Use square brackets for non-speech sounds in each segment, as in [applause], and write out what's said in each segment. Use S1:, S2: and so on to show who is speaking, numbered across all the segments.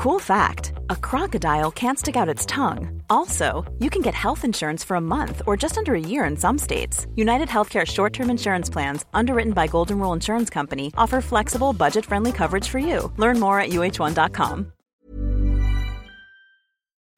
S1: Cool fact a crocodile can't stick out its tongue. Also, you can get health insurance for a month or just under a year in some states. United Healthcare short term insurance plans, underwritten by Golden Rule Insurance Company, offer flexible, budget friendly coverage for you. Learn more at uh1.com.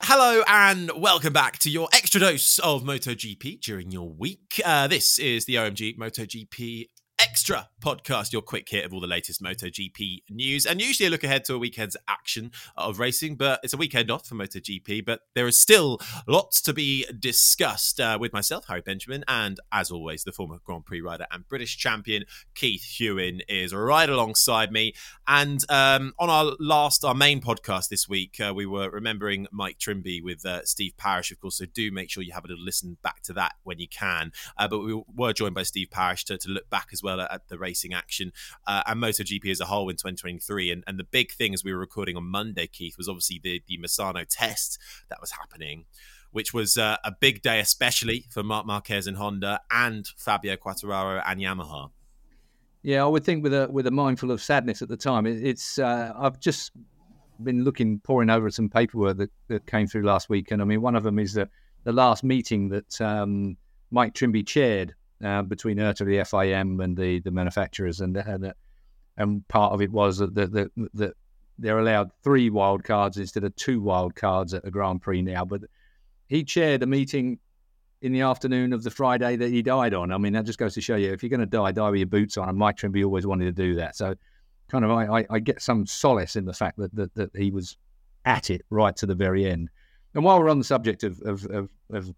S2: Hello and welcome back to your extra dose of MotoGP during your week. Uh, this is the OMG MotoGP extra podcast, your quick hit of all the latest MotoGP news, and usually a look ahead to a weekend's action of racing. But it's a weekend off for MotoGP, but there is still lots to be discussed uh, with myself, Harry Benjamin, and as always, the former Grand Prix rider and British champion Keith Huewen is right alongside me. And um, on our last, our main podcast this week, uh, we were remembering Mike Trimby with uh, Steve Parish, of course. So do make sure you have a little listen back to that when you can. Uh, but we were joined by Steve Parish to, to look back as well at, the racing action uh, and MotoGP as a whole in 2023. And, and the big thing as we were recording on Monday, Keith, was obviously the, the Misano test that was happening which was uh, a big day, especially for Marc Marquez and Honda and Fabio Quartararo and Yamaha.
S3: Yeah, I would think with a with a mindful of sadness at the time. It, it's uh, I've just been looking, poring over some paperwork that, that came through last week, and I mean, one of them is the the last meeting that um, Mike Trimby chaired uh, between IRTA, the FIM, and the, the manufacturers, and and, and part of it was that the, the, they're allowed three wild cards instead of two wild cards at the Grand Prix now. But he chaired a meeting in the afternoon of the Friday that he died on. I mean, that just goes to show you if you're going to die, die with your boots on. And Mike Trimby always wanted to do that. So, kind of, I, I get some solace in the fact that, that, that he was at it right to the very end. And while we're on the subject of, of, of, of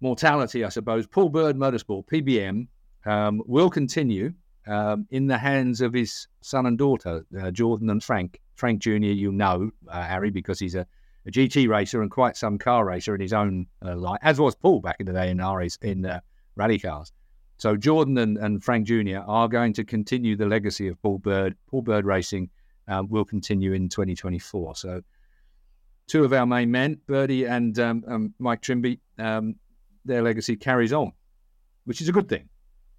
S3: mortality, I suppose, Paul Bird Motorsport, PBM, um, will continue um, in the hands of his son and daughter, uh, Jordan and Frank. Frank Jr., you know, uh, Harry, because he's a, a, GT racer and quite some car racer in his own uh, life, as was Paul back in the day in, RAs, in uh, rally cars. So Jordan and, and, Frank Jr. are going to continue the legacy of Paul Bird. Paul Bird Racing um, will continue in 2024. So two of our main men, Birdie and um, um, Mike Trimby, um, their legacy carries on, which is a good thing.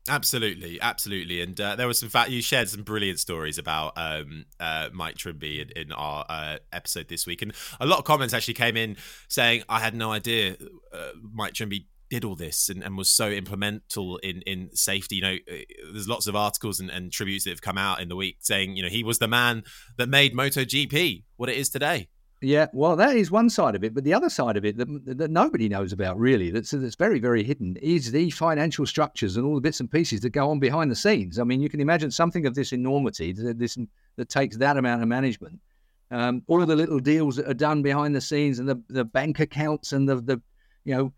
S2: Absolutely, absolutely, and uh, there was some fact you shared some brilliant stories about um, uh, Mike Trimby in, in our uh, episode this week, and a lot of comments actually came in saying I had no idea uh, Mike Trimby did all this and, and was so implemental in in safety. You know, uh, there's lots of articles and, and tributes that have come out in the week saying you know he was the man that made MotoGP what it is today.
S3: Yeah, well, that is one side of it, but the other side of it that, that nobody knows about really, that's that's very very hidden, is the financial structures and all the bits and pieces that go on behind the scenes. I mean, you can imagine something of this enormity, that this that takes that amount of management, um, all of the little deals that are done behind the scenes, and the the bank accounts and the the you know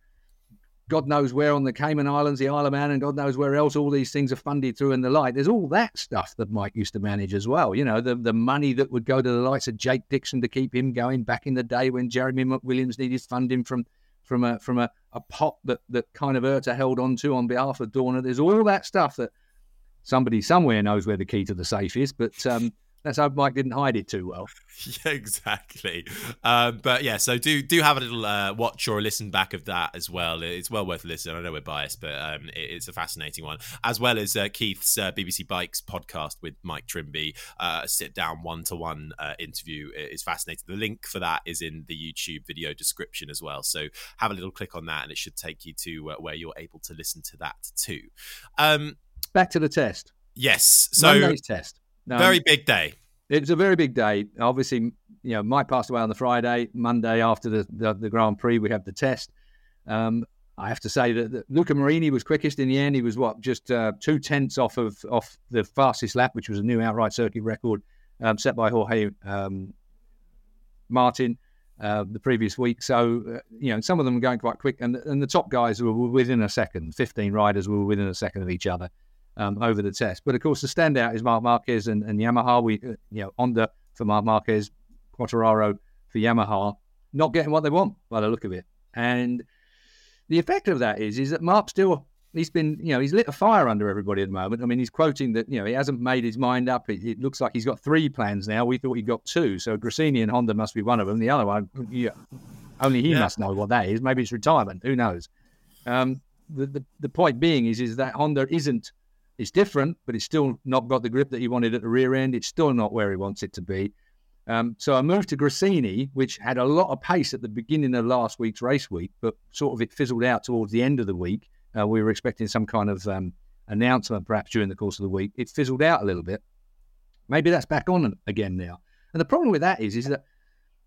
S3: God knows where on the Cayman Islands, the Isle of Man, and God knows where else all these things are funded through and the like. There's all that stuff that Mike used to manage as well. You know, the, the money that would go to the likes of Jake Dixon to keep him going back in the day when Jeremy McWilliams needed funding from from a from a, a pot that, that kind of IRTA held on to on behalf of Dorna. There's all that stuff that somebody somewhere knows where the key to the safe is, but um, Let's hope Mike didn't hide it too well. [laughs]
S2: yeah, exactly. Um, but yeah, so do do have a little uh, watch or listen back of that as well. It's well worth a listen. I know we're biased, but um, it, it's a fascinating one, as well as uh, Keith's uh, BBC Bikes podcast with Mike Trimby, uh, sit down one to one interview is fascinating. The link for that is in the YouTube video description as well. So have a little click on that, and it should take you to uh, where you're able to listen to that too. Um,
S3: back to the test.
S2: Yes. So
S3: Monday's test.
S2: Um, very big day.
S3: It was a very big day. Obviously, you know, Mike passed away on the Friday. Monday after the, the, the Grand Prix, we have the test. Um, I have to say that, that, Luca Marini was quickest in the end. He was what just uh, two tenths off of off the fastest lap, which was a new outright circuit record um, set by Jorge um, Martin uh, the previous week. So uh, you know, some of them were going quite quick, and and the top guys were within a second. Fifteen riders were within a second of each other um, over the test. But of course, the standout is Marc Marquez and, and Yamaha. We, uh, you know, Honda for Marc Marquez, Quartararo for Yamaha, not getting what they want by the look of it. And the effect of that is, is that Mark still, he's been, you know, he's lit a fire under everybody at the moment. I mean, he's quoting that, you know, he hasn't made his mind up. It, it looks like he's got three plans now. We thought he got two. So Gresini and Honda must be one of them. The other one, yeah, only he yeah. must know what that is. Maybe it's retirement. Who knows? Um, the, the, the point being is, is that Honda isn't it's different, but it's still not got the grip that he wanted at the rear end. It's still not where he wants it to be. Um, so I moved to Gresini, which had a lot of pace at the beginning of last week's race week, but sort of it fizzled out towards the end of the week. Uh, we were expecting some kind of um, announcement perhaps during the course of the week. It fizzled out a little bit. Maybe that's back on again now. And the problem with that is, is that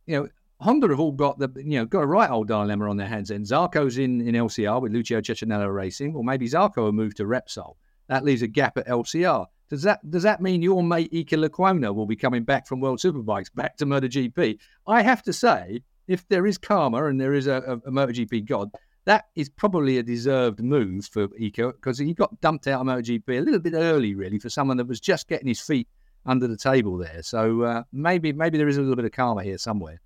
S3: you know Honda have all got the you know got a right old dilemma on their hands. And Zarco's in in LCR with Lucio Cecchinello Racing, or maybe Zarco will move to Repsol. That leaves a gap at LCR. Does that does that mean your mate Iker Lecuona will be coming back from World Superbikes back to MotoGP? I have to say, if there is karma and there is a, a, a MotoGP god, that is probably a deserved move for Iker because he got dumped out of MotoGP a little bit early, really, for someone that was just getting his feet under the table there. So uh, maybe maybe there is a little bit of karma here somewhere.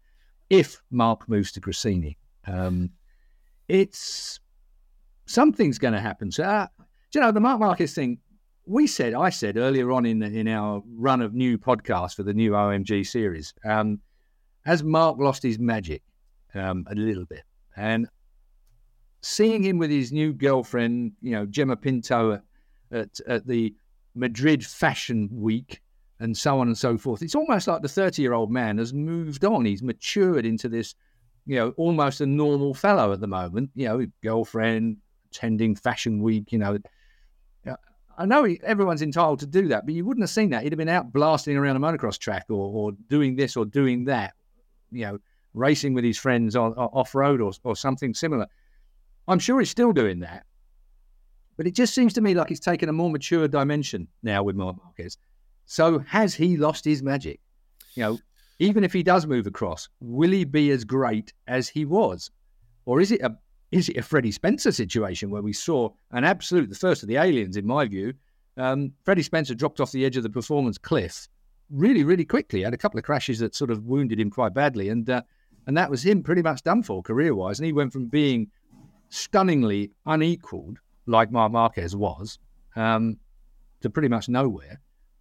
S3: If Marc moves to Gresini, um, it's something's going to happen. So, uh, you know, the Mark Marquez thing. We said, I said earlier on in the, in our run of new podcasts for the new OMG series, um, has Marc lost his magic um, a little bit? And seeing him with his new girlfriend, you know, Gemma Pinto at, at, at the Madrid Fashion Week, and so on and so forth. It's almost like the 30 year old man has moved on. He's matured into this, you know, almost a normal fellow at the moment, you know, girlfriend, attending fashion week, you know. I know he, everyone's entitled to do that, but you wouldn't have seen that. He'd have been out blasting around a motocross track or, or doing this or doing that, you know, racing with his friends on, off road or, or something similar. I'm sure he's still doing that. But it just seems to me like he's taken a more mature dimension now with Marc Marquez. So has he lost his magic? You know, even if he does move across, will he be as great as he was? Or is it a is it a Freddie Spencer situation where we saw an absolute the first of the aliens in my view? Um, Freddie Spencer dropped off the edge of the performance cliff really, really quickly. Had a couple of crashes that sort of wounded him quite badly, and uh, and that was him pretty much done for career wise. And he went from being stunningly unequaled, like Marc Marquez was, um, to pretty much nowhere.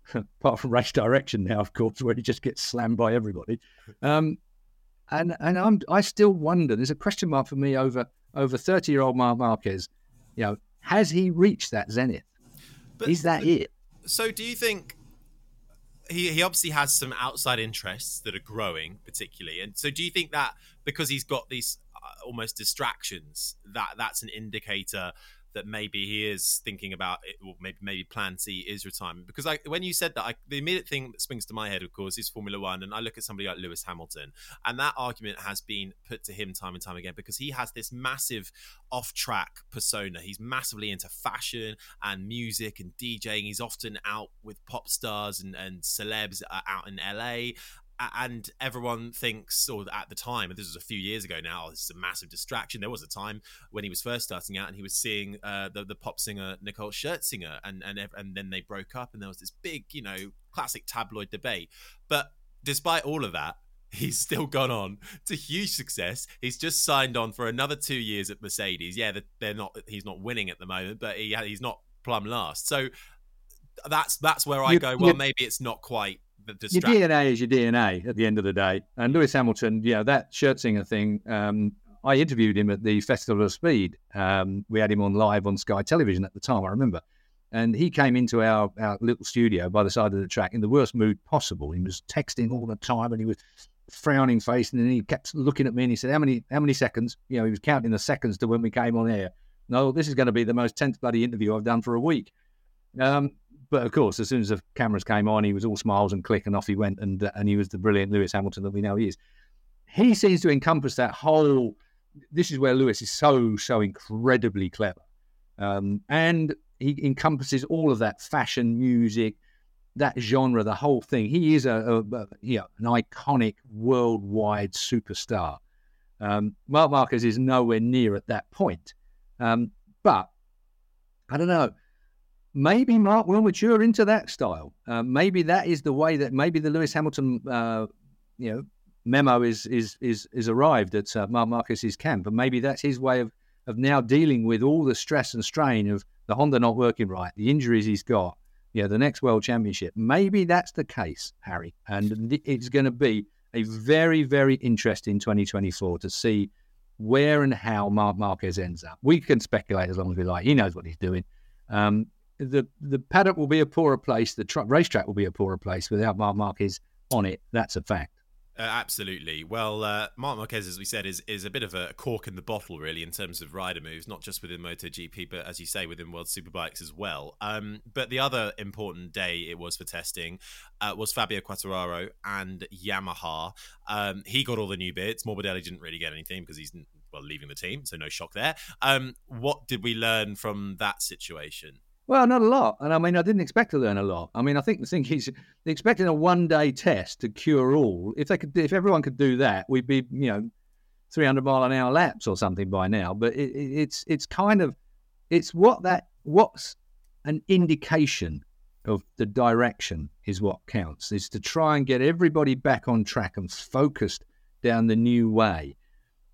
S3: [laughs] apart from race direction now, of course, where he just gets slammed by everybody. Um, and and I'm I still wonder. There's a question mark for me over over 30 year old Marc Marquez. You know, has he reached that zenith? But, Is that it?
S2: So, do you think he he obviously has some outside interests that are growing, particularly, and so do you think that because he's got these uh, almost distractions, that that's an indicator that maybe he is thinking about it, or maybe maybe Plan C is retirement. Because I, when you said that, I, the immediate thing that springs to my head, of course, is Formula One, and I look at somebody like Lewis Hamilton, and that argument has been put to him time and time again because he has this massive off-track persona. He's massively into fashion and music and DJing. He's often out with pop stars and, and celebs uh, out in LA, and everyone thinks, or at the time, this was a few years ago now, this is a massive distraction. There was a time when he was first starting out, and he was seeing uh, the the pop singer Nicole Scherzinger, and and and then they broke up, and there was this big, you know, classic tabloid debate. But despite all of that, he's still gone on to huge success. He's just signed on for another two years at Mercedes. Yeah, they're not. He's not winning at the moment, but he he's not plumb last. So that's that's where I you, go. Well, maybe it's not quite
S3: your DNA is your DNA at the end of the day. And Lewis Hamilton, yeah, that Scherzinger thing. Um, I interviewed him at the Festival of Speed. Um, we had him on live on Sky Television at the time, I remember. And he came into our, our little studio by the side of the track in the worst mood possible. He was texting all the time and he was frowning face and then he kept looking at me and he said, How many how many seconds? You know, he was counting the seconds to when we came on air. No, this is going to be the most tense bloody interview I've done for a week. Um, but of course, as soon as the cameras came on, he was all smiles and click, and off he went, and uh, and he was the brilliant Lewis Hamilton that we know he is. He seems to encompass that whole. This is where Lewis is so so incredibly clever, um, and he encompasses all of that fashion, music, that genre, the whole thing. He is a, a, a you know, an iconic worldwide superstar. Um, Marc Marquez is nowhere near at that point, um, but I don't know maybe Mark will mature into that style. Uh, maybe that is the way that maybe the Lewis Hamilton, uh, you know, memo is is is is arrived at uh, Marc Marquez's camp, and maybe that's his way of of now dealing with all the stress and strain of the Honda not working right, the injuries he's got, you know, the next World Championship. Maybe that's the case, Harry, and it's going to be a very very interesting 2024 to see where and how Marc Marquez ends up. We can speculate as long as we like. He knows what he's doing. Um, the the paddock will be a poorer place. The tr- racetrack will be a poorer place without Mark Marquez on it. That's a fact.
S2: Uh, absolutely. Well, uh, Marc Marquez, as we said, is is a bit of a cork in the bottle, really, in terms of rider moves, not just within MotoGP, but as you say, within World Superbikes as well. Um, but the other important day it was for testing uh, was Fabio Quartararo and Yamaha. Um, he got all the new bits. Morbidelli didn't really get anything because he's well leaving the team, so no shock there. Um, what did we learn from that situation?
S3: Well, not a lot. And I mean, I didn't expect to learn a lot. I mean, I think the thing is, expecting a one day test to cure all, if they could, if everyone could do that, we'd be, you know, 300 mile an hour laps or something by now. But it, it's, it's kind of, it's what that, what's an indication of the direction is what counts, is to try and get everybody back on track and focused down the new way.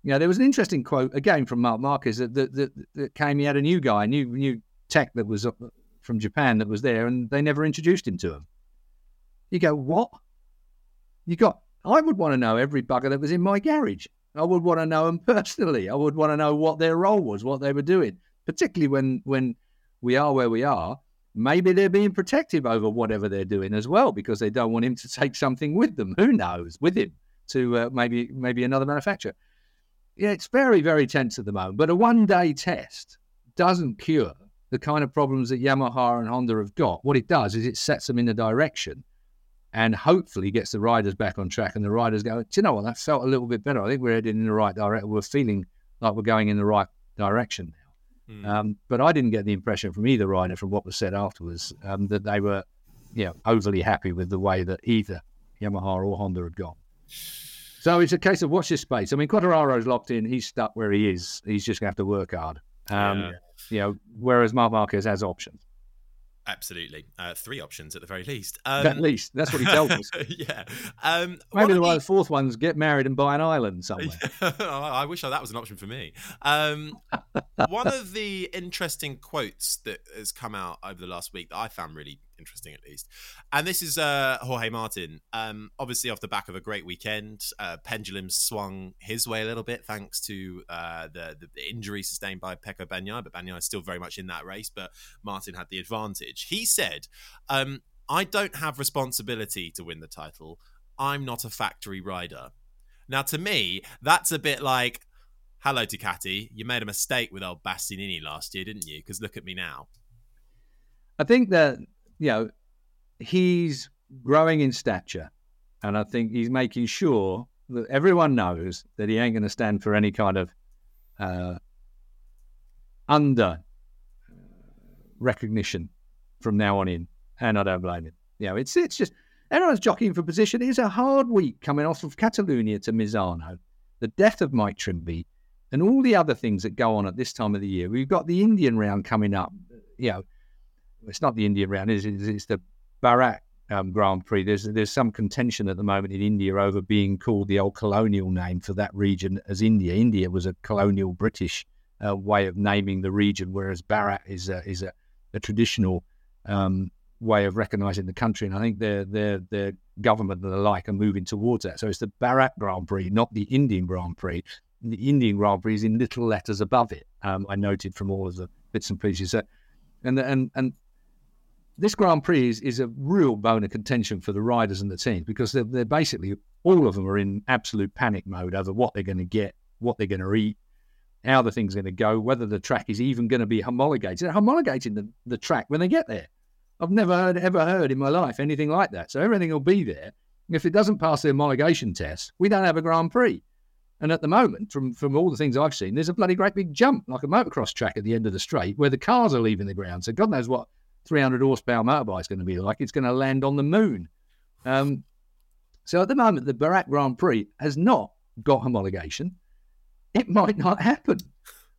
S3: You know, there was an interesting quote again from Mark Marquez that, that, that, that came. He had a new guy, new new tech that was from Japan that was there, and they never introduced him to him. You go, what? You got? I would want to know every bugger that was in my garage. I would want to know them personally. I would want to know what their role was, what they were doing, particularly when when we are where we are. Maybe they're being protective over whatever they're doing as well because they don't want him to [laughs] take something with them. Who knows? With him to uh, maybe maybe another manufacturer. Yeah, it's very very tense at the moment. But a one day test doesn't cure the kind of problems that Yamaha and Honda have got. What it does is it sets them in the direction and hopefully gets the riders back on track. And the riders go, do you know what? That felt a little bit better. I think we're heading in the right direction. We're feeling like we're going in the right direction now. Mm. Um, but I didn't get the impression from either rider, from what was said afterwards, um, that they were, you know, overly happy with the way that either Yamaha or Honda had gone. So it's a case of watch this space. I mean, Quartararo's locked in. He's stuck where he is. He's just going to have to work hard. Um, yeah. You know, whereas Marc Marquez has options.
S2: Absolutely, uh, three options at the very least. Um,
S3: at least that's what he tells us. [laughs]
S2: yeah, um,
S3: maybe the, the fourth one's get married and buy an island somewhere. [laughs]
S2: I wish that was an option for me. Um, one of the interesting quotes that has come out over the last week that I found really interesting, at least, and this is uh, Jorge Martin. Um, obviously, off the back of a great weekend, uh, pendulum swung his way a little bit thanks to uh, the, the injury sustained by Pecco Bagnaia, but Bagnaia is still very much in that race. But Martin had the advantage. He said, um, "I don't have responsibility to win the title. I'm not a factory rider." Now, to me, that's a bit like hello Ducati, you made a mistake with old Bastianini last year, didn't you? Because look at me now.
S3: I think that you know he's growing in stature, and I think he's making sure that everyone knows that he ain't going to stand for any kind of uh, under recognition from now on in, and I don't blame him. You know, it's it's just everyone's jockeying for position. It's a hard week coming off of Catalonia to Misano, the death of Mike Trimby, and all the other things that go on at this time of the year. We've got the Indian round coming up. You know, it's not the Indian round, it's, it's the Bharat um, Grand Prix. There's there's some contention at the moment in India over being called the old colonial name for that region as India. India was a colonial British uh, way of naming the region, whereas Bharat is a, is a, a traditional um, way of recognising the country. And I think their their their government and the like are moving towards that. So it's the Bharat Grand Prix, not the Indian Grand Prix. The Indian Grand Prix is in little letters above it. Um, I noted from all of the bits and pieces. that, and and and this Grand Prix is, is a real bone of contention for the riders and the teams because they're, they're basically all of them are in absolute panic mode over what they're going to get, what they're going to eat, how the thing's going to go, whether the track is even going to be homologated. They're homologating the, the track when they get there. I've never heard, ever heard in my life anything like that. So everything will be there. If it doesn't pass the homologation test, we don't have a Grand Prix. And at the moment, from, from all the things I've seen, there's a bloody great big jump, like a motocross track at the end of the straight, where the cars are leaving the ground. So God knows what 300 horsepower motorbike is going to be like. It's going to land on the moon. Um, so at the moment, the Bharat Grand Prix has not got homologation. It might not happen.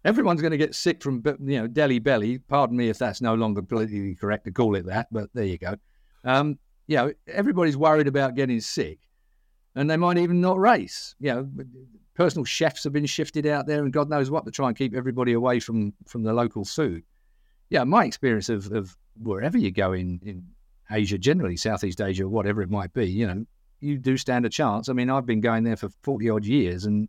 S3: Everyone's going to get sick from you know Delhi belly. Pardon me if that's no longer politically correct to call it that, but there you go. Um, you know, everybody's worried about getting sick, and they might even not race. You know, personal chefs have been shifted out there, and God knows what to try and keep everybody away from from the local food. Yeah, my experience of, of wherever you go in, in Asia, generally Southeast Asia, whatever it might be, you know, you do stand a chance. I mean, I've been going there for forty odd years, and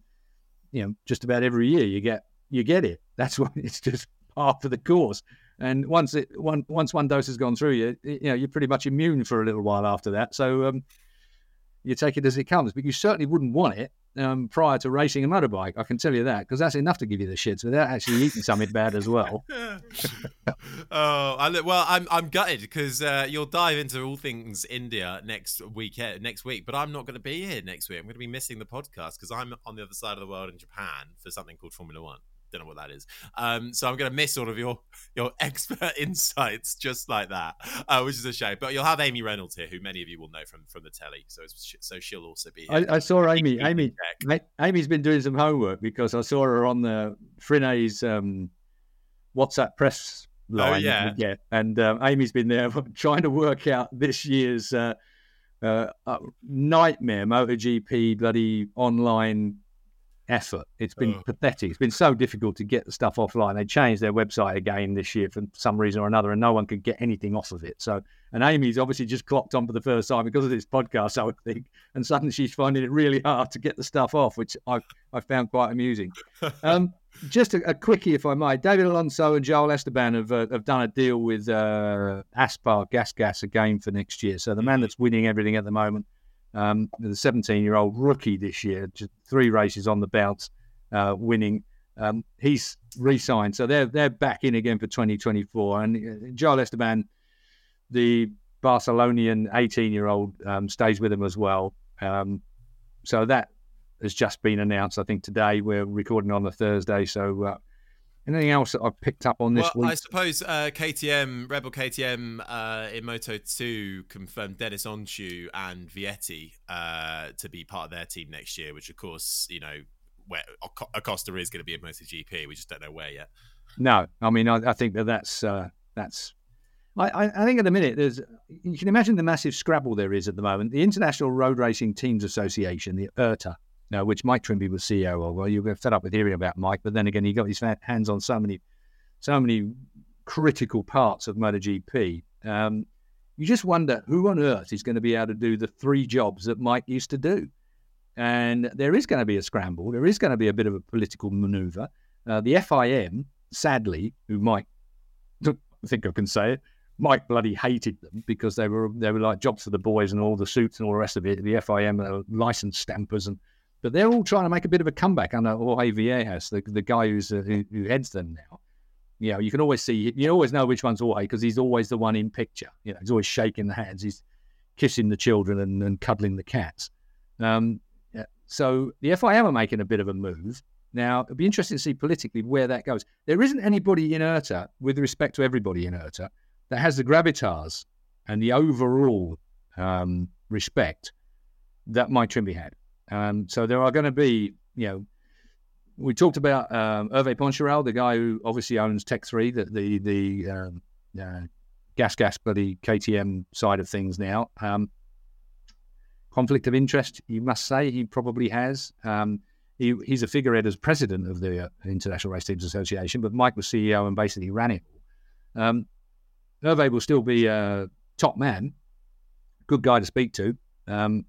S3: you know, just about every year you get you get it. [laughs] That's what it's just part of the course. And once it one once one dose has gone through you, you know, you're pretty much immune for a little while after that. So, um, you take it as it comes. But you certainly wouldn't want it um, prior to racing a motorbike. I can tell you that because that's enough to give you the shits without actually eating something bad as well. [laughs]
S2: oh, I, well, I'm I'm gutted because uh, you'll dive into all things India next week. Next week, but I'm not going to be here next week. I'm going to be missing the podcast because I'm on the other side of the world in Japan for something called Formula One don't know what that is. Um, so I'm going to miss all of your your [laughs] expert insights just like that, uh, which is a shame. But you'll have Amy Reynolds here, who many of you will know from from the telly. So so she'll also be.
S3: I, I, saw Amy. Amy. Amy's been doing some homework because I saw her on the Frine's um, WhatsApp press oh, line. Oh,
S2: yeah,
S3: yeah. And um, Amy's been there [laughs] trying to work out this year's. Uh, uh, uh, nightmare MotoGP bloody online effort. It's been oh. pathetic. It's been so difficult to get the stuff offline. They changed their website again this year for some reason or another, and no one could get anything off of it. So, and Amy's obviously just clocked on for the first time because of this podcast, I would think, and suddenly she's finding it really hard to get the stuff off, which I I found quite amusing. [laughs] Um, just a, a, quickie, if I might. David Alonso and Joel Esteban have uh, have done a deal with uh, Aspar Gas Gas again for next year. So the man mm-hmm. that's winning everything at the moment um, the 17 year old rookie this year, just three races on the bounce, uh, winning. Um, he's re signed. So they're, they're back in again for 2024. And uh, Joel Esteban, the Barcelonian 18 year old, um, stays with him as well. Um, so that has just been announced, I think, today. We're recording on the Thursday. So uh, Anything else that I've picked up on this
S2: well,
S3: week?
S2: I suppose uh, KTM, Red Bull KTM uh, in Moto 2 confirmed Deniz Öncü and Vietti uh, to be part of their team next year, which, of course, you know, where Acosta is going to be in MotoGP. We just don't know where yet.
S3: No, I mean, I, I think that that's uh, that's. I, I think at the minute there's. You can imagine the massive scrabble there is at the moment. The International Road Racing Teams Association, the IRTA, which Mike Trimby was CEO of. Well, you get fed up with hearing about Mike, but then again, he got his hands on so many, so many critical parts of MotoGP. Um, you just wonder who on earth is going to be able to do the three jobs that Mike used to do. And there is going to be a scramble. There is going to be a bit of a political maneuver. Uh, the FIM, sadly, who Mike, I think I can say it, Mike bloody hated them because they were they were like jobs for the boys and all the suits and all the rest of it. The FIM are license stampers and but they're all trying to make a bit of a comeback under Jorge Viegas, the, the guy who's uh, who, who, heads them now. You know, you can always see, you always know which one's Jorge because he's always the one in picture. You know, he's always shaking the hands, he's kissing the children and, and cuddling the cats. Um. So the FIM are making a bit of a move. Now, it'd be interesting to see politically where that goes. There isn't anybody in IRTA, with respect to everybody in IRTA, that has the gravitas and the overall um, respect that Mike Trimby had. Um, so there are going to be, you know, we talked about um, Hervé Poncharal, the guy who obviously owns Tech Three, the the, the um, uh, gas gas bloody KTM side of things now. Um, conflict of interest, you must say, he probably has. Um, he, he's a figurehead as president of the uh, International Race Teams Association, but Mike was CEO and basically ran it. Um, Hervé will still be a top man, good guy to speak to. Um,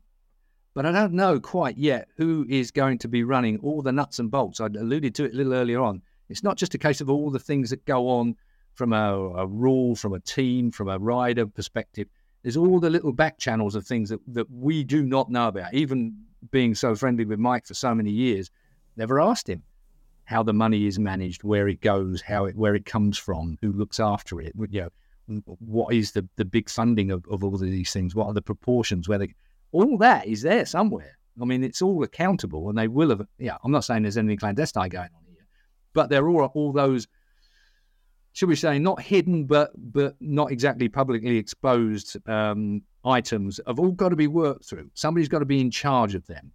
S3: but I don't know quite yet who is going to be running all the nuts and bolts. I alluded to it a little earlier on. It's not just a case of all the things that go on from a, a rule, from a team, from a rider perspective. There's all the little back channels of things that, that we do not know about. Even being so friendly with Mike for so many years, never asked him how the money is managed, where it goes, how it where it comes from, who looks after it. You know, what is the, the big funding of, of all of these things? What are the proportions? Where they all that is there somewhere. I mean, it's all accountable, and they will have. Yeah, I'm not saying there's anything clandestine going on here, but there are all those, should we say, not hidden, but but not exactly publicly exposed um, items have all got to be worked through. Somebody's got to be in charge of them.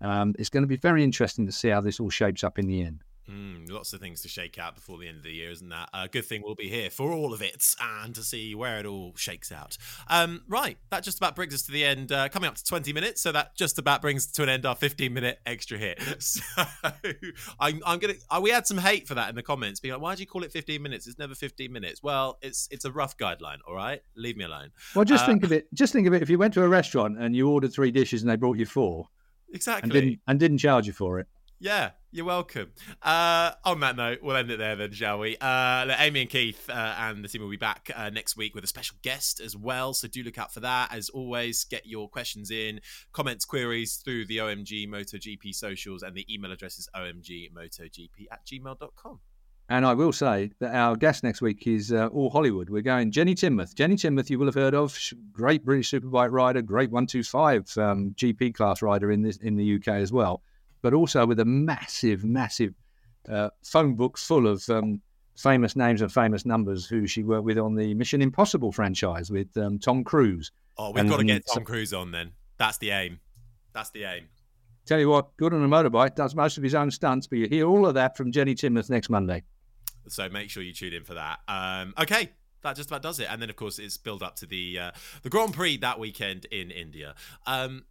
S3: Um, it's going to be very interesting to see how this all shapes up in the end.
S2: Mm, lots of things to shake out before the end of the year, isn't that? A uh, good thing we'll be here for all of it and to see where it all shakes out. Um, right, that just about brings us to the end, uh, coming up to 20 minutes. So that just about brings to an end our 15 minute extra hit. [laughs] So I'm, I'm going to, uh, we had some hate for that in the comments, being like, why do you call it 15 minutes? It's never 15 minutes. Well, it's it's a rough guideline, all right? Leave me alone.
S3: Well, just uh, think of it. Just think of it. If you went to a restaurant and you ordered three dishes and they brought you four.
S2: Exactly.
S3: And didn't, and didn't charge you for it
S2: Yeah, you're welcome. Uh, on that note, we'll end it there then, shall we? Uh, Amy and Keith uh, and the team will be back uh, next week with a special guest as well. So do look out for that. As always, get your questions in, comments, queries through the OMG MotoGP socials, and the email address is omgmotogp at gmail.com.
S3: And I will say that our guest next week is uh, all Hollywood. We're going Jenny Tinmouth. Jenny Tinmouth, you will have heard of, great British superbike rider, great 125 um, GP class rider in this in the UK as well but also with a massive, massive uh, phone book full of um, famous names and famous numbers who she worked with on the Mission Impossible franchise with um, Tom Cruise.
S2: Oh, we've and, got to get Tom Cruise on then. That's the aim. That's the aim.
S3: Tell you what, good on a motorbike, does most of his own stunts, but you hear all of that from Jenny Tinmouth next Monday.
S2: So make sure you tune in for that. Um, okay, that just about does it. And then, of course, it's build up to the uh, the Grand Prix that weekend in India. Um,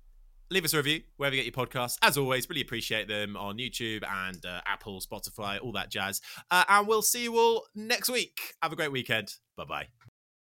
S2: leave us a review wherever you get your podcasts. As always, really appreciate them on YouTube and uh, Apple, Spotify, all that jazz. Uh, and we'll see you all next week. Have a great weekend. Bye bye.